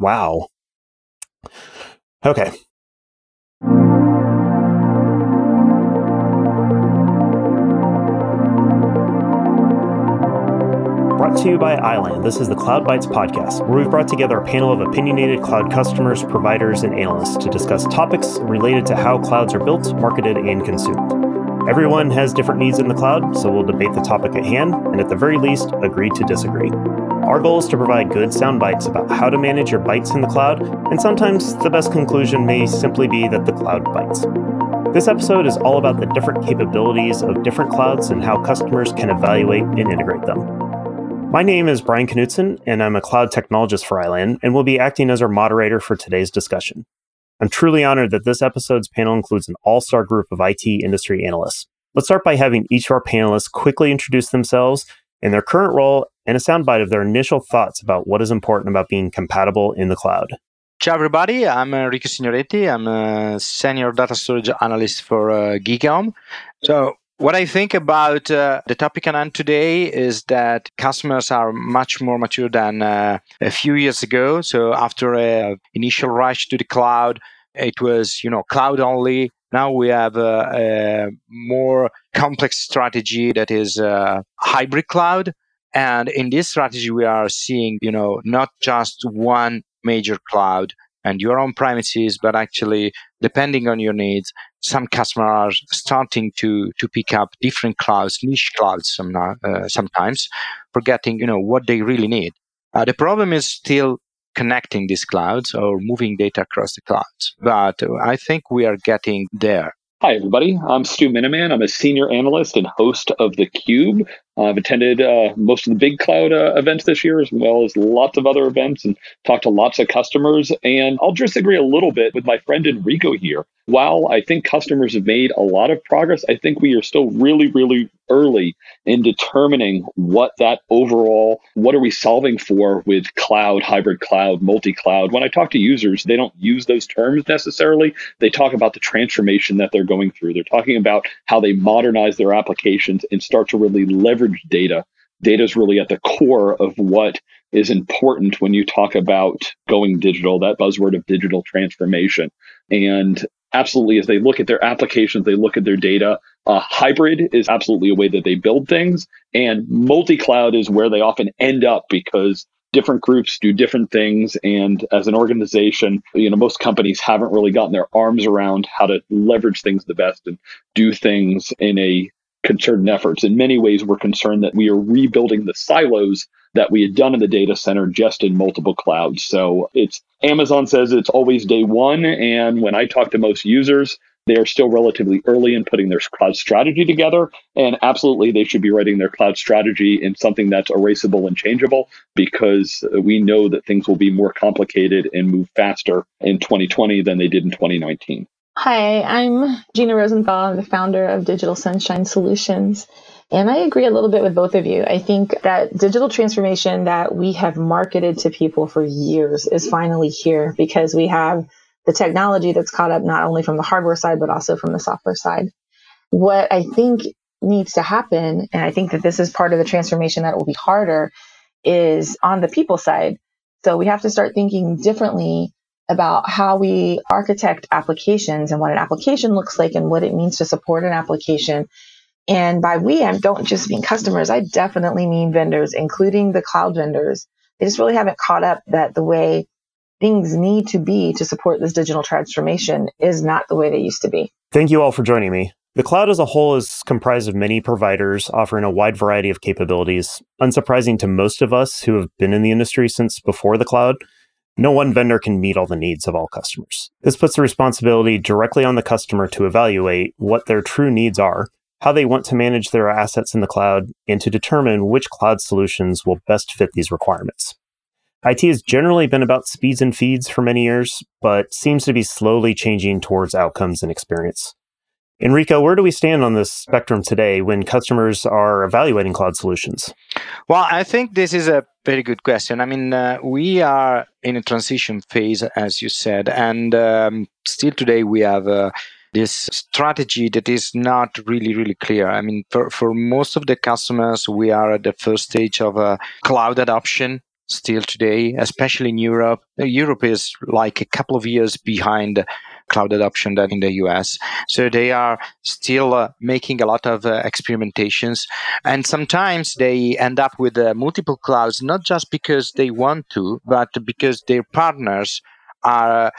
Wow. Okay. Brought to you by iland. This is the Cloud Bytes podcast, where we've brought together a panel of opinionated cloud customers, providers, and analysts to discuss topics related to how clouds are built, marketed, and consumed. Everyone has different needs in the cloud, so we'll debate the topic at hand and, at the very least, agree to disagree. Our goal is to provide good sound bites about how to manage your bytes in the cloud, and sometimes the best conclusion may simply be that the cloud bites. This episode is all about the different capabilities of different clouds and how customers can evaluate and integrate them. My name is Brian Knudtson, and I'm a cloud technologist for iland, and will be acting as our moderator for today's discussion. I'm truly honored that this episode's panel includes an all star group of IT industry analysts. Let's start by having each of our panelists quickly introduce themselves and their current role and a soundbite of their initial thoughts about what is important about being compatible in the cloud. Ciao, everybody. I'm Enrico Signoretti. I'm a senior data storage analyst for uh, GigaOM. So, what I think about uh, the topic on hand today is that customers are much more mature than uh, a few years ago. So after a initial rush to the cloud, it was you know cloud only. Now we have a, a more complex strategy that is uh, hybrid cloud. And in this strategy, we are seeing you know not just one major cloud and your own premises, but actually depending on your needs, some customers are starting to to pick up different clouds, niche clouds some, uh, sometimes, forgetting you know what they really need. Uh, the problem is still connecting these clouds or moving data across the clouds, but I think we are getting there. Hi, everybody. I'm Stu Miniman. I'm a senior analyst and host of The Cube. I've attended uh, most of the big cloud uh, events this year, as well as lots of other events, and talked to lots of customers. And I'll disagree a little bit with my friend Enrico here. While I think customers have made a lot of progress, I think we are still really, really early in determining what that overall, what are we solving for with cloud, hybrid cloud, multi cloud. When I talk to users, they don't use those terms necessarily. They talk about the transformation that they're going through. They're talking about how they modernize their applications and start to really leverage data. Data is really at the core of what is important when you talk about going digital, that buzzword of digital transformation. And absolutely as they look at their applications, they look at their data. Uh, hybrid is absolutely a way that they build things, and multi cloud is where they often end up because different groups do different things. And as an organization, you know, most companies haven't really gotten their arms around how to leverage things the best and do things in a concerted efforts. In many ways, we're concerned that we are rebuilding the silos that we had done in the data center just in multiple clouds. So it's Amazon says it's always day one. And when I talk to most users, they are still relatively early in putting their cloud strategy together. And absolutely, they should be writing their cloud strategy in something that's erasable and changeable because we know that things will be more complicated and move faster in 2020 than they did in 2019. Hi, I'm Gina Rosenthal. I'm the founder of Digital Sunshine Solutions. And I agree a little bit with both of you. I think that digital transformation that we have marketed to people for years is finally here because we have the technology that's caught up not only from the hardware side, but also from the software side. What I think needs to happen, and I think that this is part of the transformation that will be harder, is on the people side. So we have to start thinking differently about how we architect applications and what an application looks like and what it means to support an application and by we, I don't just mean customers. I definitely mean vendors, including the cloud vendors. They just really haven't caught up that the way things need to be to support this digital transformation is not the way they used to be. Thank you all for joining me. The cloud as a whole is comprised of many providers offering a wide variety of capabilities. Unsurprising to most of us who have been in the industry since before the cloud, no one vendor can meet all the needs of all customers. This puts the responsibility directly on the customer to evaluate what their true needs are how they want to manage their assets in the cloud, and to determine which cloud solutions will best fit these requirements. IT has generally been about speeds and feeds for many years, but seems to be slowly changing towards outcomes and experience. Enrico, where do we stand on this spectrum today when customers are evaluating cloud solutions? Well, I think this is a very good question. I mean, uh, we are in a transition phase, as you said, and um, still today we have uh, this strategy that is not really, really clear. I mean, for, for most of the customers, we are at the first stage of a cloud adoption. still today, especially in Europe. Europe is like a couple of years behind cloud adoption than in the US. So they are still uh, making a lot of uh, experimentations. And sometimes they end up with uh, multiple clouds, not just because they want to, but because their partners are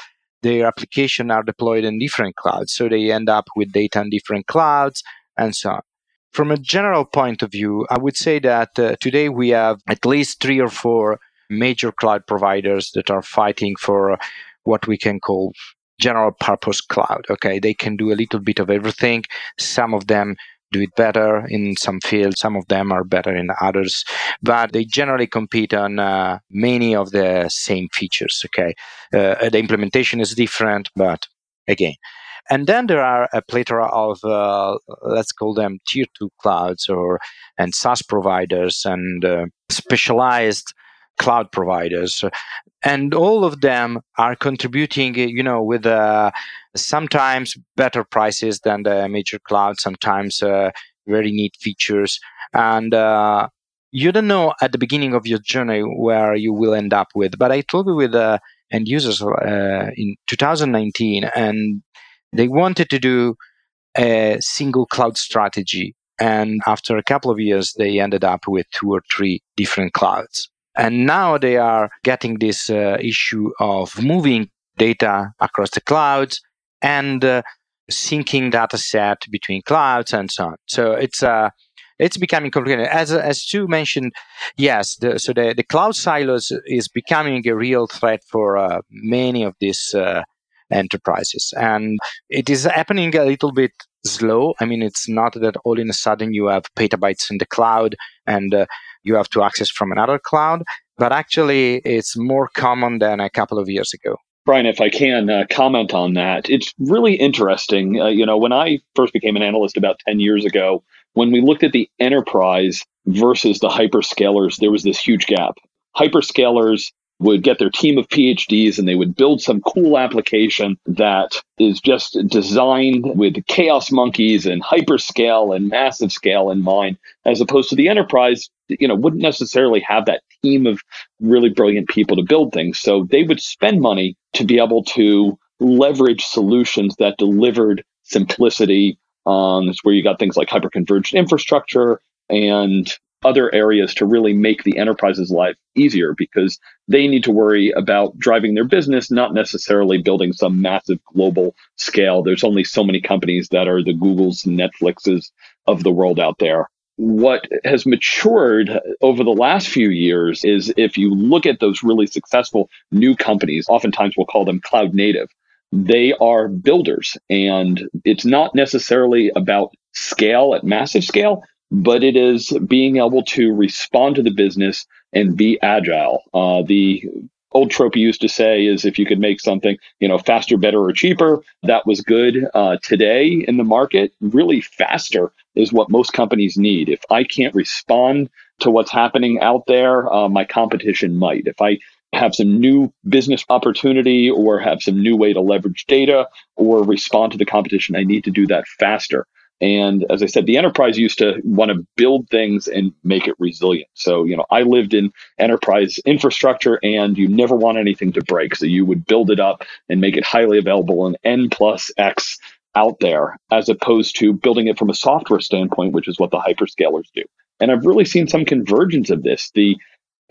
their application are deployed in different clouds. So they end up with data in different clouds and so on. From a general point of view, I would say that uh, today we have at least three or four major cloud providers that are fighting for what we can call general purpose cloud. Okay, they can do a little bit of everything. Some of them do it better in some fields. Some of them are better in others, but they generally compete on uh, many of the same features. Okay, uh, the implementation is different, but again. And then there are a plethora of, uh, let's call them tier two clouds or and SaaS providers and uh, specialized cloud providers. And all of them are contributing you know with uh, sometimes better prices than the major clouds sometimes uh, very neat features. And uh, you don't know at the beginning of your journey where you will end up with but i talked with uh, end users uh, in 2019 and they wanted to do a single cloud strategy. And after a couple of years they ended up with two or three different clouds and now they are getting this uh, issue of moving data across the clouds and uh, syncing data set between clouds and so on. So it's uh, it's becoming complicated. As as Stu mentioned, yes. The, so the, the cloud silos is becoming a real threat for uh, many of these uh, enterprises, and it is happening a little bit slow. I mean, it's not that all in a sudden you have petabytes in the cloud and uh, you have to access from another cloud, but actually it's more common than a couple of years ago. Brian, if I can uh, comment on that, it's really interesting. Uh, you know, when I first became an analyst about 10 years ago, when we looked at the enterprise versus the hyperscalers, there was this huge gap. Hyperscalers would get their team of PhDs and they would build some cool application that is just designed with chaos monkeys and hyperscale and massive scale in mind, as opposed to the enterprise, you know, wouldn't necessarily have that team of really brilliant people to build things. So they would spend money to be able to leverage solutions that delivered simplicity. Um, it's where you got things like hyperconverged infrastructure and other areas to really make the enterprise's life easier because they need to worry about driving their business, not necessarily building some massive global scale. There's only so many companies that are the Googles Netflixes of the world out there. What has matured over the last few years is if you look at those really successful new companies, oftentimes we'll call them cloud native, they are builders. And it's not necessarily about scale at massive scale, but it is being able to respond to the business and be agile. Uh, the old trope you used to say is if you could make something, you know, faster, better, or cheaper, that was good. Uh, today in the market, really faster is what most companies need. If I can't respond to what's happening out there, uh, my competition might. If I have some new business opportunity or have some new way to leverage data or respond to the competition, I need to do that faster. And as I said, the enterprise used to want to build things and make it resilient. So, you know, I lived in enterprise infrastructure and you never want anything to break. So you would build it up and make it highly available and N plus X out there, as opposed to building it from a software standpoint, which is what the hyperscalers do. And I've really seen some convergence of this. The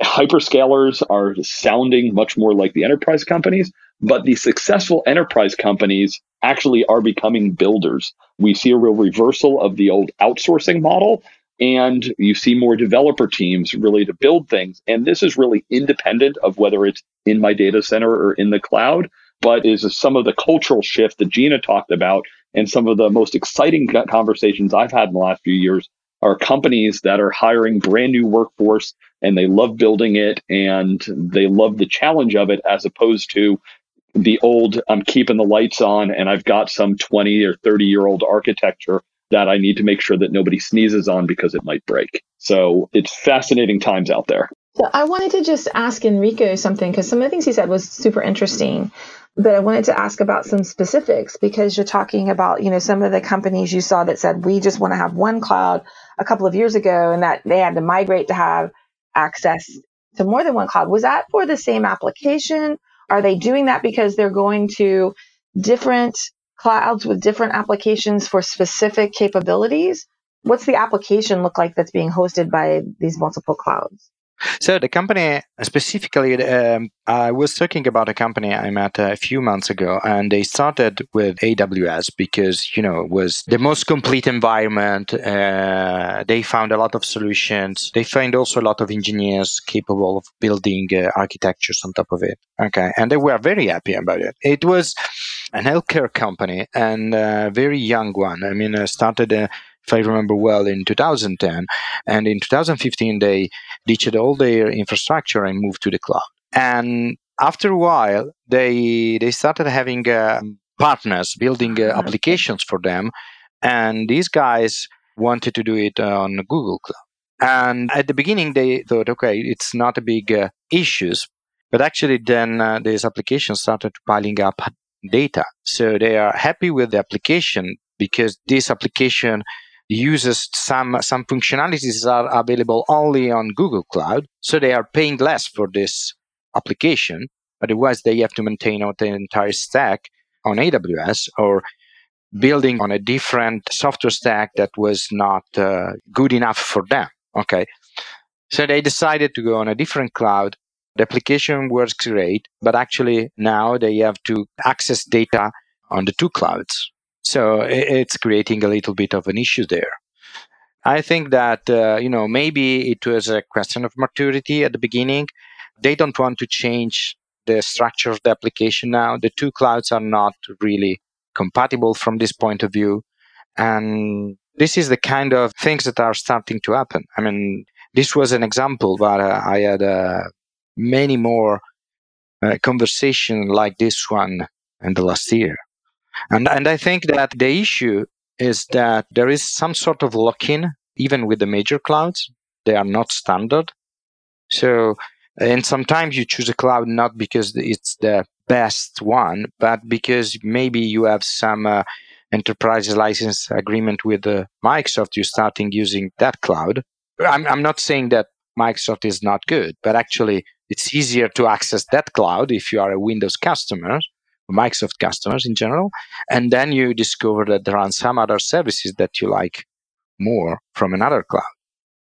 hyperscalers are sounding much more like the enterprise companies, but the successful enterprise companies actually are becoming builders. We see a real reversal of the old outsourcing model, and you see more developer teams really to build things. And this is really independent of whether it's in my data center or in the cloud, but is some of the cultural shift that Gina talked about and some of the most exciting conversations I've had in the last few years are companies that are hiring brand new workforce and they love building it and they love the challenge of it as opposed to the old I'm keeping the lights on and I've got some 20 or 30 year old architecture that I need to make sure that nobody sneezes on because it might break. So it's fascinating times out there. So I wanted to just ask Enrico something because some of the things he said was super interesting. But I wanted to ask about some specifics because you're talking about, you know, some of the companies you saw that said we just want to have one cloud a couple of years ago and that they had to migrate to have access to more than one cloud. Was that for the same application? Are they doing that because they're going to different clouds with different applications for specific capabilities? What's the application look like that's being hosted by these multiple clouds? So the company specifically, um, I was talking about a company I met a few months ago, and they started with AWS because you know it was the most complete environment. Uh, they found a lot of solutions. They find also a lot of engineers capable of building uh, architectures on top of it. Okay, and they were very happy about it. It was an healthcare company and a very young one. I mean, uh, started. Uh, if I remember well, in 2010. And in 2015, they ditched all their infrastructure and moved to the cloud. And after a while, they they started having uh, partners building uh, applications for them, and these guys wanted to do it on Google Cloud. And at the beginning, they thought, okay, it's not a big uh, issues, but actually, then uh, these applications started piling up data. So they are happy with the application because this application uses some some functionalities are available only on Google Cloud, so they are paying less for this application. Otherwise, they have to maintain the entire stack on AWS or building on a different software stack that was not uh, good enough for them. Okay, so they decided to go on a different cloud. The application works great, but actually now they have to access data on the two clouds. So it's creating a little bit of an issue there. I think that, uh, you know, maybe it was a question of maturity at the beginning. They don't want to change the structure of the application now. The two clouds are not really compatible from this point of view. And this is the kind of things that are starting to happen. I mean, this was an example, but uh, I had uh, many more uh, like this one in the last year. And, and I think that the issue is that there is some sort of lock-in even with the major clouds. They are not standard. So, and sometimes you choose a cloud not because it's the best one, but because maybe you have some uh, enterprise license agreement with uh, Microsoft, you're starting using that cloud. I'm, I'm not saying that Microsoft is not good, but actually it's easier to access that cloud if you are a Windows customer Microsoft customers in general. And then you discover that there are some other services that you like more from another cloud.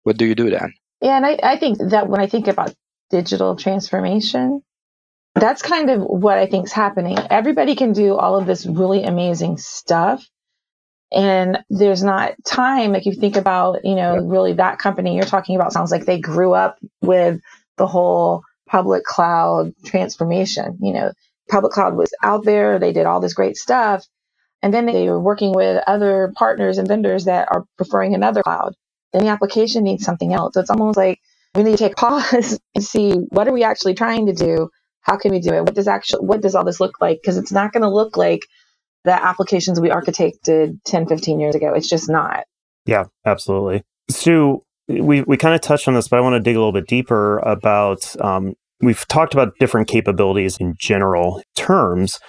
What do you do then? Yeah, and I, I think that when I think about digital transformation, that's kind of what I think is happening. Everybody can do all of this really amazing stuff. And there's not time. Like you think about, you know, really that company you're talking about sounds like they grew up with the whole public cloud transformation. You know, public cloud was out there. They did all this great stuff. And then they were working with other partners and vendors that are preferring another cloud. Then the application needs something else. So it's almost like we need to take pause and see what are we actually trying to do? How can we do it? What does actually, what does all this look like? Because it's not going to look like the applications we architected 10, 15 years ago. It's just not. Yeah, absolutely. Stu, we, we kind of touched on this, but I want to dig a little bit deeper about um, We've talked about different capabilities in general terms,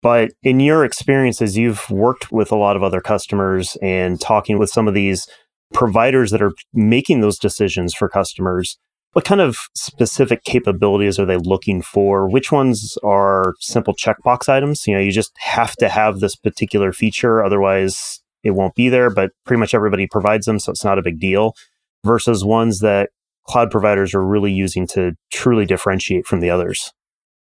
but in your experiences, you've worked with a lot of other customers and talking with some of these providers that are making those decisions for customers. What kind of specific capabilities are they looking for? Which ones are simple checkbox items? You know, you just have to have this particular feature, otherwise it won't be there, but pretty much everybody provides them, so it's not a big deal. Versus ones that cloud providers are really using to truly differentiate from the others?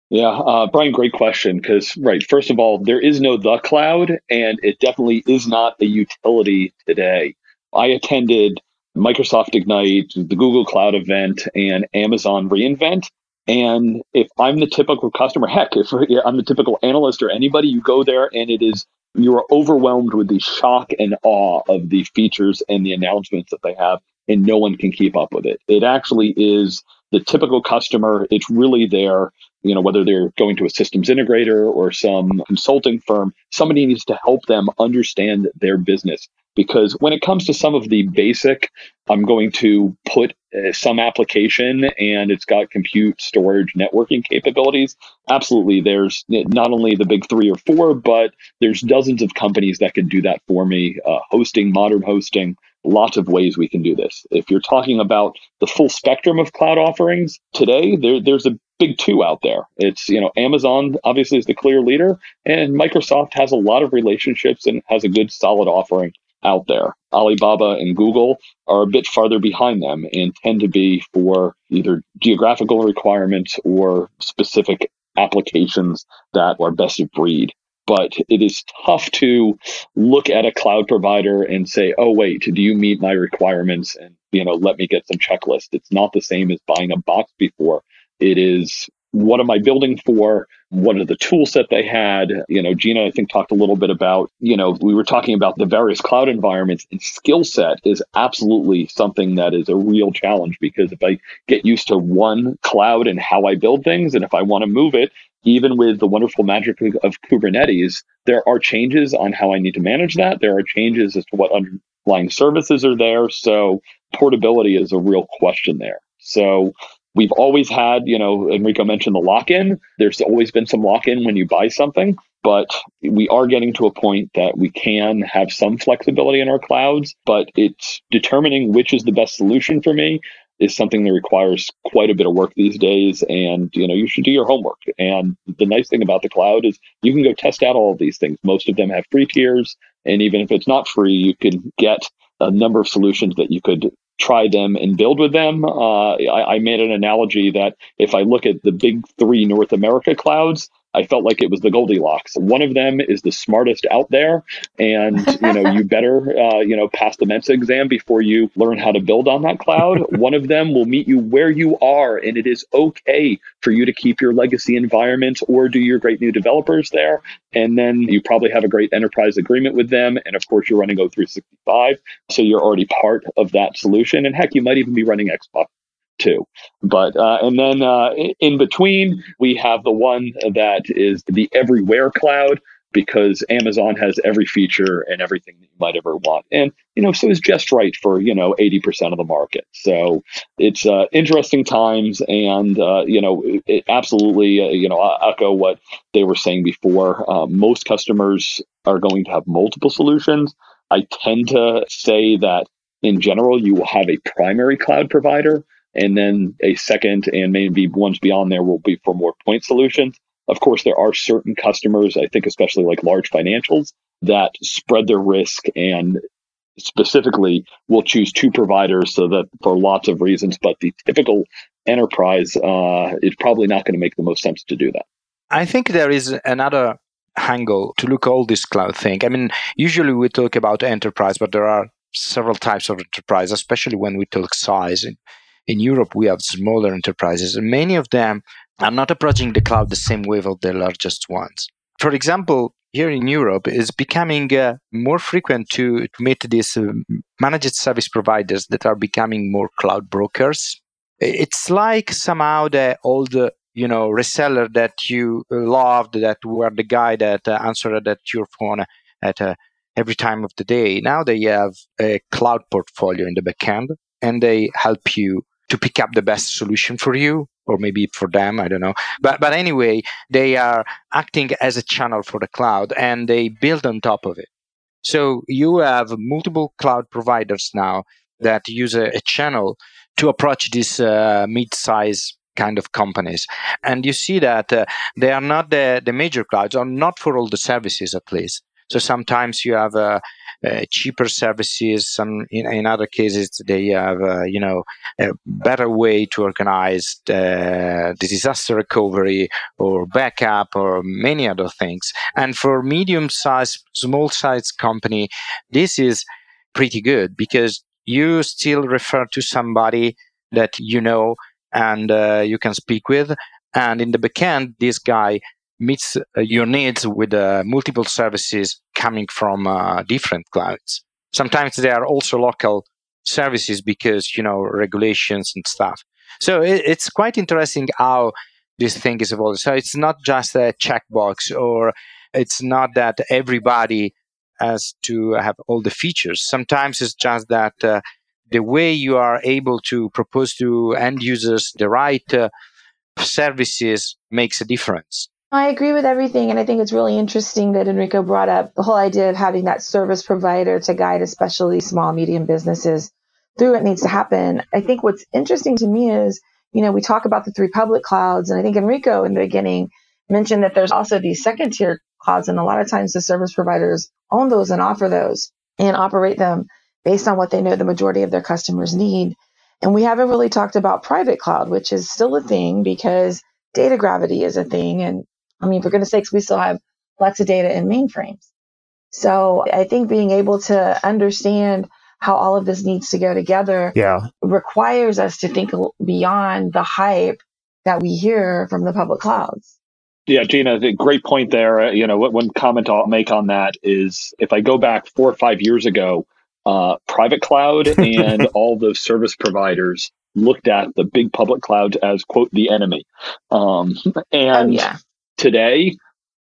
Yeah, uh, Brian, great question. Because, right, first of all, there is no the cloud, and it definitely is not a utility today. I attended Microsoft Ignite, the Google Cloud event, and Amazon reInvent. And if I'm the typical customer, heck, if I'm the typical analyst or anybody, you go there and it is, you are overwhelmed with the shock and awe of the features and the announcements that they have and no one can keep up with it. It actually is the typical customer. It's really there, you know, whether they're going to a systems integrator or some consulting firm, somebody needs to help them understand their business. Because when it comes to some of the basic, I'm going to put uh, some application and it's got compute, storage, networking capabilities. Absolutely. There's not only the big three or four, but there's dozens of companies that can do that for me. Uh, hosting, modern hosting, lots of ways we can do this. If you're talking about the full spectrum of cloud offerings today, there, there's a big two out there. It's, you know, Amazon obviously is the clear leader, and Microsoft has a lot of relationships and has a good solid offering out there. Alibaba and Google are a bit farther behind them and tend to be for either geographical requirements or specific applications that are best of breed but it is tough to look at a cloud provider and say, "Oh, wait, do you meet my requirements?" and you know, let me get some checklist. It's not the same as buying a box before. It is what am I building for? What are the tools that they had? You know, Gina, I think, talked a little bit about, you know, we were talking about the various cloud environments and skill set is absolutely something that is a real challenge because if I get used to one cloud and how I build things, and if I want to move it, even with the wonderful magic of Kubernetes, there are changes on how I need to manage that. There are changes as to what underlying services are there. So portability is a real question there. So we've always had, you know, Enrico mentioned the lock in. There's always been some lock in when you buy something, but we are getting to a point that we can have some flexibility in our clouds, but it's determining which is the best solution for me is something that requires quite a bit of work these days. And you know you should do your homework. And the nice thing about the cloud is you can go test out all of these things. Most of them have free tiers. And even if it's not free you can get a number of solutions that you could try them and build with them. Uh, I, I, made an analogy that if I look at the big three North America clouds, I felt like it was the Goldilocks. One of them is the smartest out there, and you know you better uh, you know pass the Mensa exam before you learn how to build on that cloud. One of them will meet you where you are, and it is okay for you to keep your legacy environment or do your great new developers there. And then you probably have a great enterprise agreement with them, and of course you're running O365, so you're already part of that solution. And heck, you might even be running Xbox too. But uh, and then uh, in between, we have the one that is the everywhere cloud because Amazon has every feature and everything that you might ever want. And you know, so is just right for you know eighty percent of the market. So it's uh, interesting times, and uh, you know, it, absolutely, uh, you know, I echo what they were saying before. Uh, most customers are going to have multiple solutions. I tend to say that in general, you will have a primary cloud provider and then a second and maybe ones beyond there will be for more point solutions. Of course, there are certain customers, I think, especially like large financials, that spread their risk and specifically will choose two providers so that for lots of reasons. But the typical enterprise uh, is probably not going to make the most sense to do that. I think there is another angle to look all this cloud thing. I mean, usually we talk about enterprise, but there are several types of enterprise, especially when we talk size in Europe, we have smaller enterprises, and many of them are not approaching the cloud the same way of the largest ones. For example, here in Europe, it's becoming uh, more frequent to, to meet these uh, managed service providers that are becoming more cloud brokers. It's like somehow the old you know reseller that you loved that were the guy that uh, answered at your phone at uh, every time of the day now they have a cloud portfolio in the backend and they help you to pick up the best solution for you or maybe for them i don't know. But but anyway they are acting as a channel for the cloud and they build on top of it. So you have multiple cloud providers now that use a, a channel to approach these uh, mid-size kind of companies. And you see that uh, they are not the, the major clouds or not for all the services at least. So sometimes you have uh, uh, cheaper services. Some in, in, other cases they have uh, you know a better way to organize the, the disaster recovery or backup or many other things. And for medium-sized, small-sized company, this is pretty good because you still refer to somebody that you know and uh, you can speak with. And in the backend, this guy meets uh, your needs with uh, multiple services coming from uh, different clouds. Sometimes they are also local services because you know regulations and stuff. So it, it's quite interesting how this thing is evolving. So it's not just a checkbox, or it's not that everybody has to have all the features. Sometimes it's just that uh, the way you are able to propose to end users the right uh, services makes a difference I agree with everything. And I think it's really interesting that Enrico brought up the whole idea of having that service provider to guide, especially small, medium businesses through what needs to happen. I think what's interesting to me is, you know, we talk about the three public clouds. And I think Enrico in the beginning mentioned that there's also these second tier clouds. And a lot of times the service providers own those and offer those and operate them based on what they know the majority of their customers need. And we haven't really talked about private cloud, which is still a thing because data gravity is a thing. And I mean, for goodness sakes, we still have lots of data in mainframes. So I think being able to understand how all of this needs to go together yeah. requires us to think beyond the hype that we hear from the public clouds. Yeah, Gina, great point there. Uh, you know, one comment I'll make on that is if I go back four or five years ago, uh, private cloud and all those service providers looked at the big public clouds as quote the enemy. Um, and oh, yeah. Today,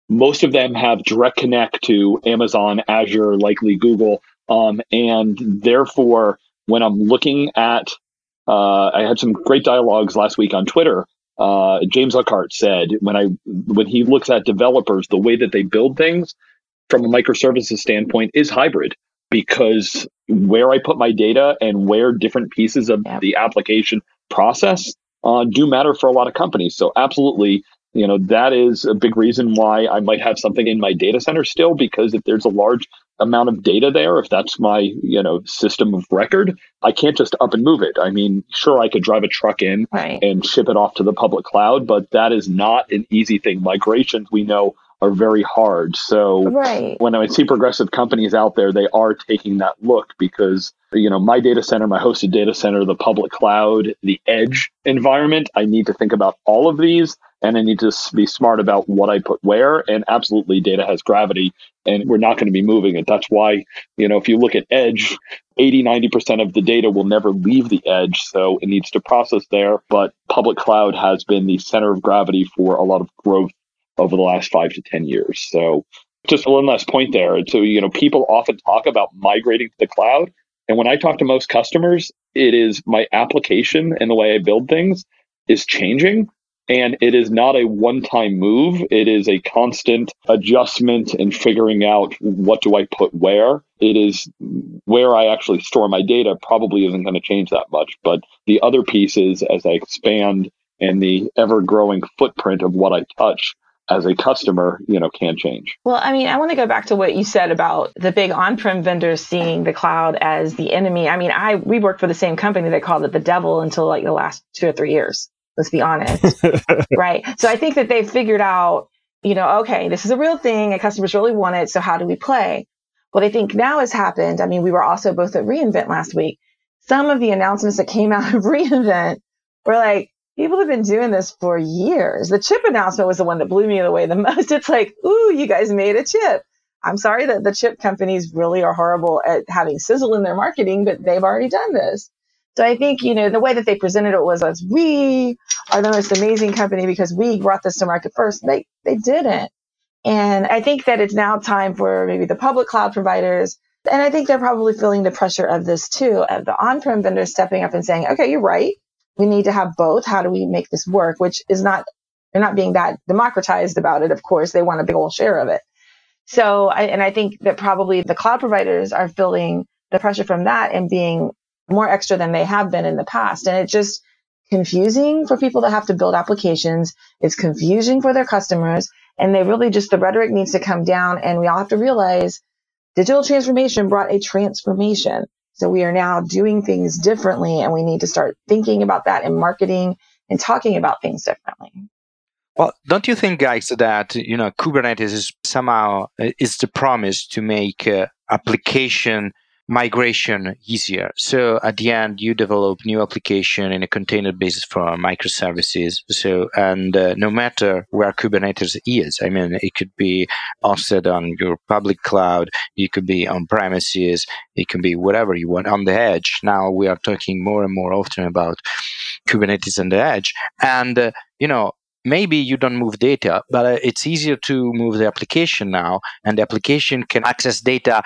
most of them have direct connect to Amazon, Azure, likely Google, um, and therefore, when I'm looking at, uh, I had some great dialogues last week on Twitter. Uh, James Urquhart said when I when he looks at developers, the way that they build things from a microservices standpoint is hybrid because where I put my data and where different pieces of the application process uh, do matter for a lot of companies. So absolutely, you know that is a big reason why I might have something in my data center still because if there's a large amount of data there, if that's my you know system of record, I can't just up and move it. I mean, sure, I could drive a truck in right. and ship it off to the public cloud, but that is not an easy thing. Migrations we know are very hard. So right. when I see progressive companies out there, they are taking that look because you know my data center, my hosted data center, the public cloud, the edge environment. I need to think about all of these, and I need to be smart about what I put where. And absolutely, data has gravity, and we're not going to be moving it. That's why you know if you look at edge. 80 90% of the data will never leave the edge so it needs to process there but public cloud has been the center of gravity for a lot of growth over the last five to 10 years. So just one last point there. So, you know, people often talk about migrating to the cloud. And when I talk to most customers, it is my application and the way I build things is changing. And it is not a one time move. It is a constant adjustment and figuring out what do I put where. It is where I actually store my data probably isn't going to change that much. But the other pieces, as I expand and the ever growing footprint of what I touch, as a customer, you know, can change. Well, I mean, I want to go back to what you said about the big on-prem vendors seeing the cloud as the enemy. I mean, I we worked for the same company that called it the devil until like the last two or three years. Let's be honest, right? So I think that they've figured out, you know, okay, this is a real thing, and customers really want it. So how do we play? What I think now has happened. I mean, we were also both at reInvent last week. Some of the announcements that came out of reInvent were like, people have been doing this for years. The chip announcement was the one that blew me away the most. It's like, ooh, you guys made a chip. I'm sorry that the chip companies really are horrible at having sizzle in their marketing, but they've already done this. So I think, you know, the way that they presented it was as we are the most amazing company because we brought this to market first. They they didn't. And I think that it's now time for maybe the public cloud providers. And I think they're probably feeling the pressure of this too, of the on-prem vendors stepping up and saying, okay, you're right we need to have both. How do we make this work? Which is not, they're not being that democratized about it. Of course, they want a big old share of it. So, I, and I think that probably the cloud providers are feeling the pressure from that and being more extra than they have been in the past. And it's just confusing for people that have to build applications. It's confusing for their customers. And they really just, the rhetoric needs to come down. And we all have to realize digital transformation brought a transformation. So we are now doing things differently and we need to start thinking about that in marketing and talking about things differently. Well, don't you think, guys, that you know Kubernetes is somehow uh, is the promise to make uh, application migration easier. So at the end, you develop new application in a container basis for microservices. So, and uh, no matter where Kubernetes is, I mean, it could be hosted on your public cloud, it could be on premises, it can be whatever you want on the edge. Now we are talking more and more often about Kubernetes on the edge. And, uh, you know, maybe you don't move data, but uh, it's easier to move the application now, and the application can access data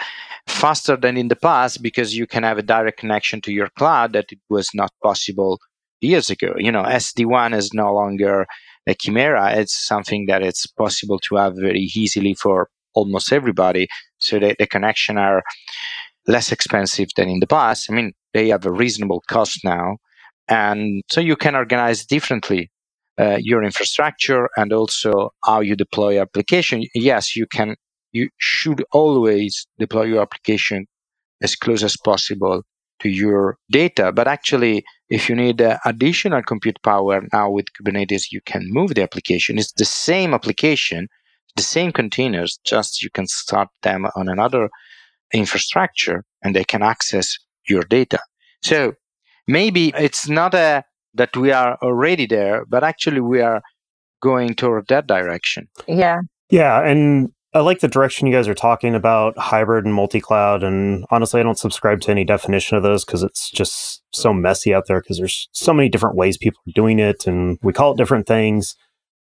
faster than in the past because you can have a direct connection to your cloud that it was not possible years ago. You know, SD-WAN is no longer a Chimera, it's something that it's possible to have very easily for almost everybody. So the, the connection are less expensive than in the past. I mean, they have a reasonable cost now. And so you can organize differently uh, your infrastructure and also how you deploy application. Yes, you can, you should always deploy your application as close as possible to your data. But actually, if you need uh, additional compute power now with Kubernetes, you can move the application. It's the same application, the same containers, just you can start them on another infrastructure and they can access your data. So maybe it's not a, that we are already there, but actually we are going toward that direction. Yeah. Yeah. And I like the direction you guys are talking about hybrid and multi cloud. And honestly, I don't subscribe to any definition of those because it's just so messy out there because there's so many different ways people are doing it and we call it different things.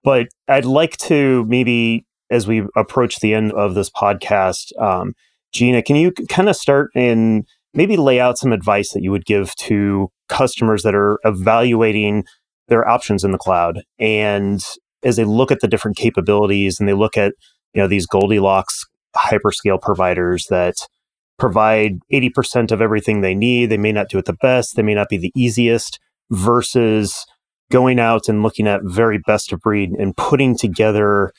But I'd like to maybe, as we approach the end of this podcast, um, Gina, can you kind of start and maybe lay out some advice that you would give to customers that are evaluating their options in the cloud and as they look at the different capabilities and they look at you know these Goldilocks hyperscale providers that provide 80% of everything they need. They may not do it the best, they may not be the easiest, versus going out and looking at very best of breed and putting together,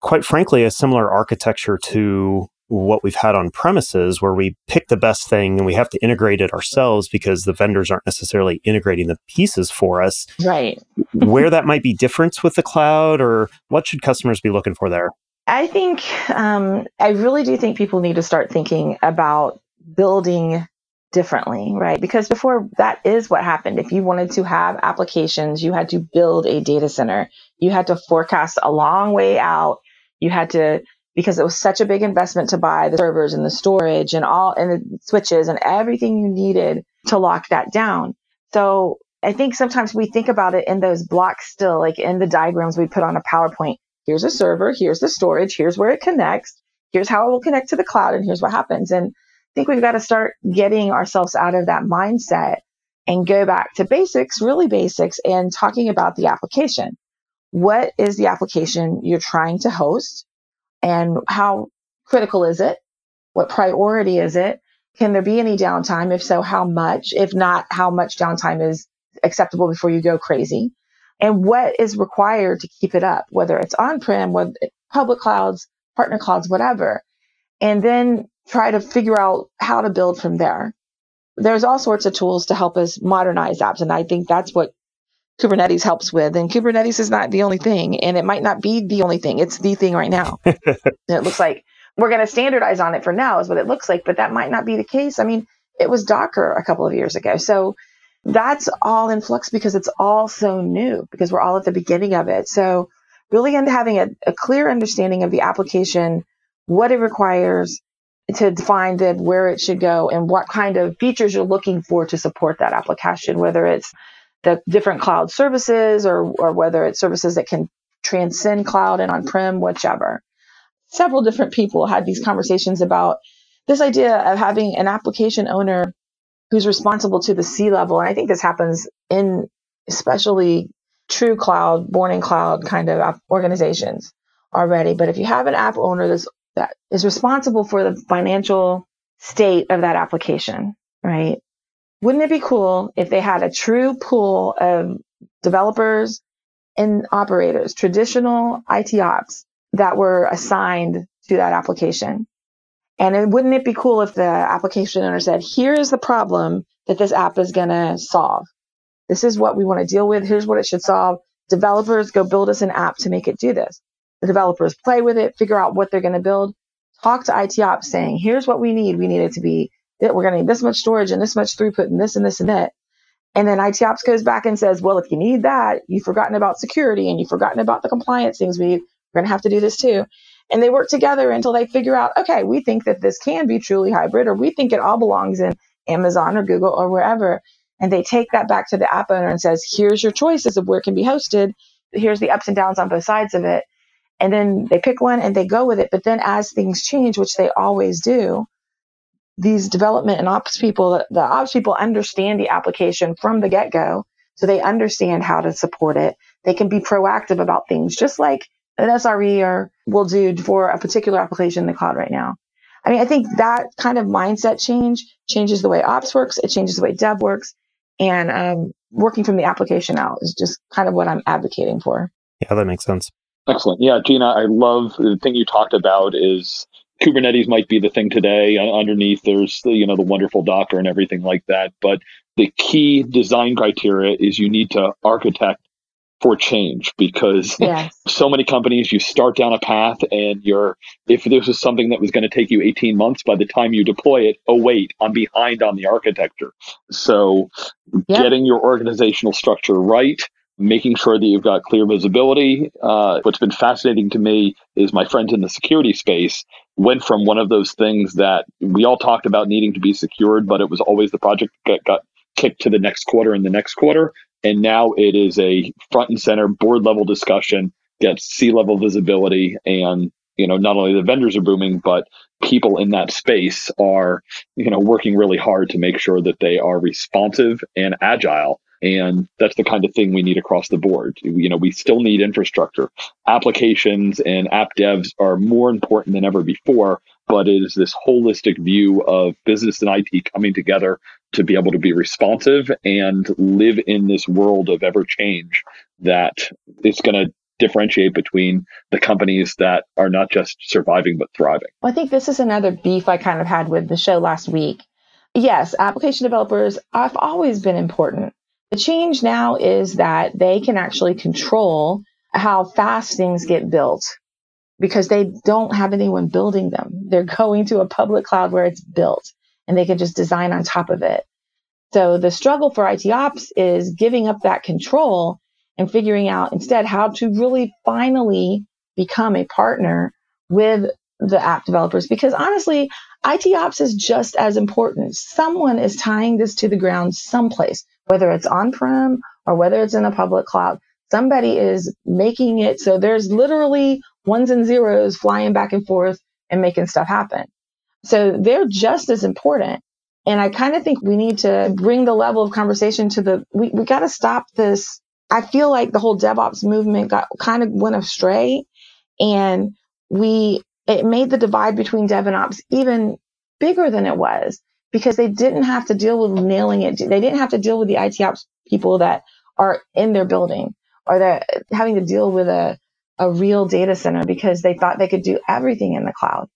quite frankly, a similar architecture to what we've had on premises where we pick the best thing and we have to integrate it ourselves because the vendors aren't necessarily integrating the pieces for us. Right. where that might be different with the cloud or what should customers be looking for there? I think, um, I really do think people need to start thinking about building differently, right? Because before that is what happened. If you wanted to have applications, you had to build a data center. You had to forecast a long way out. You had to, because it was such a big investment to buy the servers and the storage and all and the switches and everything you needed to lock that down. So I think sometimes we think about it in those blocks still, like in the diagrams we put on a PowerPoint here's a server, here's the storage, here's where it connects, here's how it will connect to the cloud, and here's what happens. And I think we've got to start getting ourselves out of that mindset and go back to basics, really basics, and talking about the application. What is the application you're trying to host? And how critical is it? What priority is it? Can there be any downtime? If so, how much? If not, how much downtime is acceptable before you go crazy? and what is required to keep it up, whether it's on prem, public clouds, partner clouds, whatever, and then try to figure out how to build from there. There's all sorts of tools to help us modernize apps, and I think that's what Kubernetes helps with. And Kubernetes is not the only thing, and it might not be the only thing. It's the thing right now. it looks like we're going to standardize on it for now, is what it looks like, but that might not be the case. I mean, it was Docker a couple of years ago. So that's all in flux because it's all so new because we're all at the beginning of it. So really into having a, a clear understanding of the application, what it requires to define that where it should go and what kind of features you're looking for to support that application, whether it's the different cloud services or, or whether it's services that can transcend cloud and on-prem, whichever. Several different people had these conversations about this idea of having an application owner who's responsible to the C level. And I think this happens in especially true cloud, born in cloud kind of organizations already. But if you have an app owner that's, that is responsible for the financial state of that application, right? Wouldn't it be cool if they had a true pool of developers and operators, traditional IT ops that were assigned to that application? And it, wouldn't it be cool if the application owner said, here is the problem that this app is going to solve. This is what we want to deal with. Here's what it should solve. Developers go build us an app to make it do this. The developers play with it, figure out what they're going to build. Talk to IT ops saying, here's what we need. We need it to be we're going to need this much storage and this much throughput and this and this and that. And then IT ops goes back and says, well, if you need that, you've forgotten about security and you've forgotten about the compliance things. We, we're going to have to do this too and they work together until they figure out, okay, we think that this can be truly hybrid, or we think it all belongs in Amazon or Google or wherever. And they take that back to the app owner and says, here's your choices of where it can be hosted. Here's the ups and downs on both sides of it. And then they pick one and they go with it. But then as things change, which they always do, these development and ops people, the ops people understand the application from the get go. So they understand how to support it. They can be proactive about things, just like an SRE or will do for a particular application in the cloud right now. I mean, I think that kind of mindset change changes the way ops works. It changes the way dev works. And um, working from the application out is just kind of what I'm advocating for. Yeah, that makes sense. Excellent. Yeah, Gina, I love the thing you talked about is Kubernetes might be the thing today. Uh, underneath, there's the, you know the wonderful Docker and everything like that. But the key design criteria is you need to architect for change because yes. so many companies you start down a path and you're if this is something that was going to take you 18 months by the time you deploy it oh wait i'm behind on the architecture so yep. getting your organizational structure right making sure that you've got clear visibility uh, what's been fascinating to me is my friends in the security space went from one of those things that we all talked about needing to be secured but it was always the project that got kicked to the next quarter and the next quarter and now it is a front and center board level discussion, gets C level visibility. And, you know, not only the vendors are booming, but people in that space are, you know, working really hard to make sure that they are responsive and agile. And that's the kind of thing we need across the board. You know, we still need infrastructure. Applications and app devs are more important than ever before, but it is this holistic view of business and IT coming together to be able to be responsive and live in this world of ever change that it's going to differentiate between the companies that are not just surviving but thriving. Well, I think this is another beef I kind of had with the show last week. Yes, application developers have always been important. The change now is that they can actually control how fast things get built because they don't have anyone building them. They're going to a public cloud where it's built and they can just design on top of it. So the struggle for IT ops is giving up that control and figuring out instead how to really finally become a partner with the app developers because honestly, IT ops is just as important. Someone is tying this to the ground someplace, whether it's on prem or whether it's in a public cloud. Somebody is making it so there's literally ones and zeros flying back and forth and making stuff happen. So they're just as important. And I kind of think we need to bring the level of conversation to the, we, we got to stop this. I feel like the whole DevOps movement got kind of went astray and we, it made the divide between Dev and Ops even bigger than it was because they didn't have to deal with nailing it. They didn't have to deal with the IT Ops people that are in their building or that having to deal with a, a real data center because they thought they could do everything in the cloud.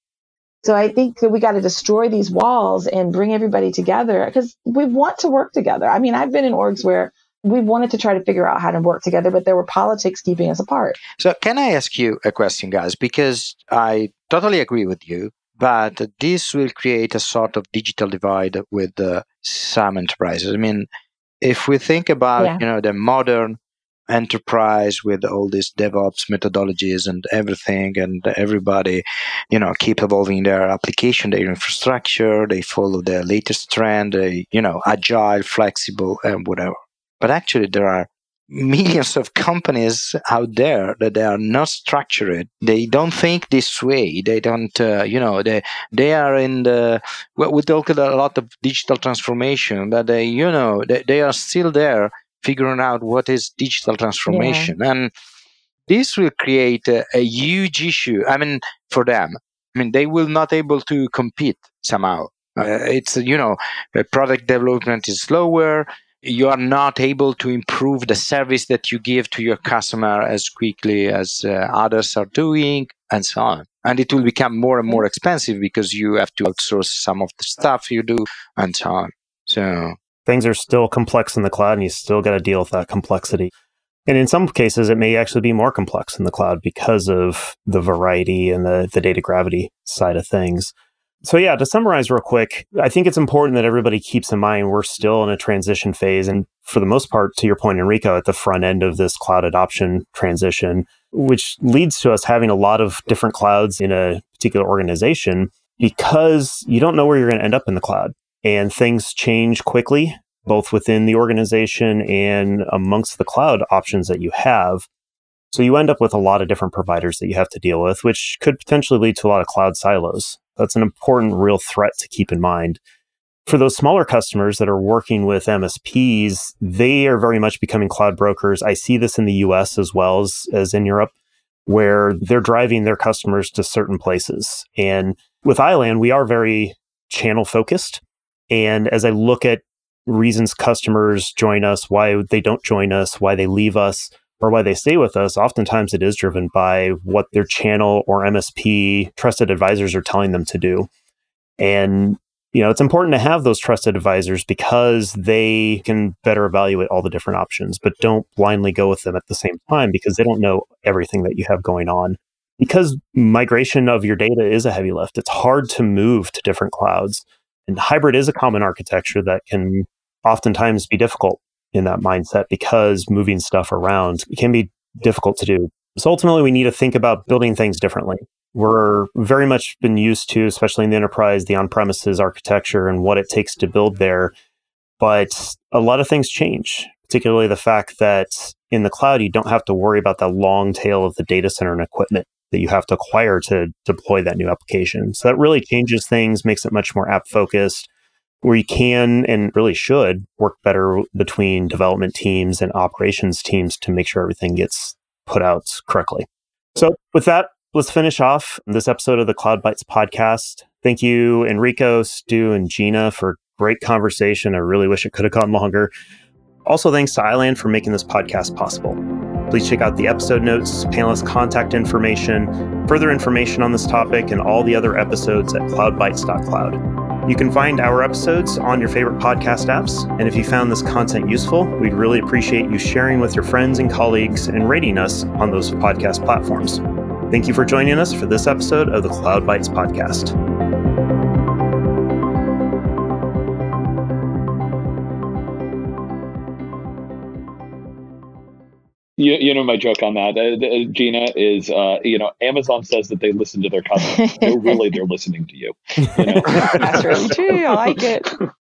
So I think that we got to destroy these walls and bring everybody together because we want to work together. I mean, I've been in orgs where we wanted to try to figure out how to work together, but there were politics keeping us apart. So, can I ask you a question, guys? Because I totally agree with you, but this will create a sort of digital divide with uh, some enterprises. I mean, if we think about yeah. you know the modern enterprise with all these DevOps methodologies and everything, and everybody, you know, keep evolving their application, their infrastructure. They follow the latest trend. They, you know, agile, flexible, and whatever. But actually, there are millions of companies out there that they are not structured they don't think this way they don't uh, you know they they are in the well, we talk a lot of digital transformation but they you know they, they are still there figuring out what is digital transformation. Yeah. And this will create a, a, huge issue. I mean, for them, I mean, they will not able to compete somehow. Uh, it's, you know, product development is slower. You are not able to improve the service that you give to your customer as quickly as uh, others are doing, and so on. And it will become more and more expensive because you have to outsource some of the stuff you do, and so on. So things are still complex in the cloud and you still got to deal with that complexity. And in some cases, it may actually be more complex in the cloud because of the variety and the, the data gravity side of things. So, yeah, to summarize real quick, I think it's important that everybody keeps in mind we're still in a transition phase. And for the most part, to your point, Enrico, at the front end of this cloud adoption transition, which leads to us having a lot of different clouds in a particular organization because you don't know where you're going to end up in the cloud and things change quickly, both within the organization and amongst the cloud options that you have. So you end up with a lot of different providers that you have to deal with, which could potentially lead to a lot of cloud silos. That's an important real threat to keep in mind. for those smaller customers that are working with MSPs, they are very much becoming cloud brokers. I see this in the US as well as, as in Europe, where they're driving their customers to certain places. And with iland, we are very channel focused. And as I look at reasons customers join us, why they don't join us, why they leave us, or why they stay with us, oftentimes it is driven by what their channel or MSP trusted advisors are telling them to do. And you know, it's important to have those trusted advisors because they can better evaluate all the different options, but don't blindly go with them at the same time because they don't know everything that you have going on. Because migration of your data is a heavy lift, it's hard to move to different clouds. And hybrid is a common architecture that can oftentimes be difficult in that mindset because moving stuff around can be difficult to do. So ultimately, we need to think about building things differently we're very much been used to, especially in the enterprise, the on premises architecture and what it takes to build there. But a lot of things change, particularly the fact that in the cloud, you don't have to worry about the long tail of the data center and equipment that you have to acquire to deploy that new application. So that really changes things, makes it much more app focused, where you can and really should work better between development teams and operations teams to make sure everything gets put out correctly. So, with that, let's finish off this episode of the Cloud Bytes podcast. Thank you, Enrico, Stu, and Gina for great conversation. I really wish it could have gone longer. Also, thanks to iland for making this podcast possible. Please check out the episode notes, panelist contact information, further information on this topic, and all the other episodes at cloudbytes.cloud. You can find our episodes on your favorite podcast apps. And if you found this content useful, we'd really appreciate you sharing with your friends and colleagues and rating us on those podcast platforms. Thank you for joining us for this episode of the Cloud Bytes podcast. You, you know my joke on that, uh, uh, Gina is uh, you know Amazon says that they listen to their customers. they're really they're listening to you. you know? That's really true. I like it.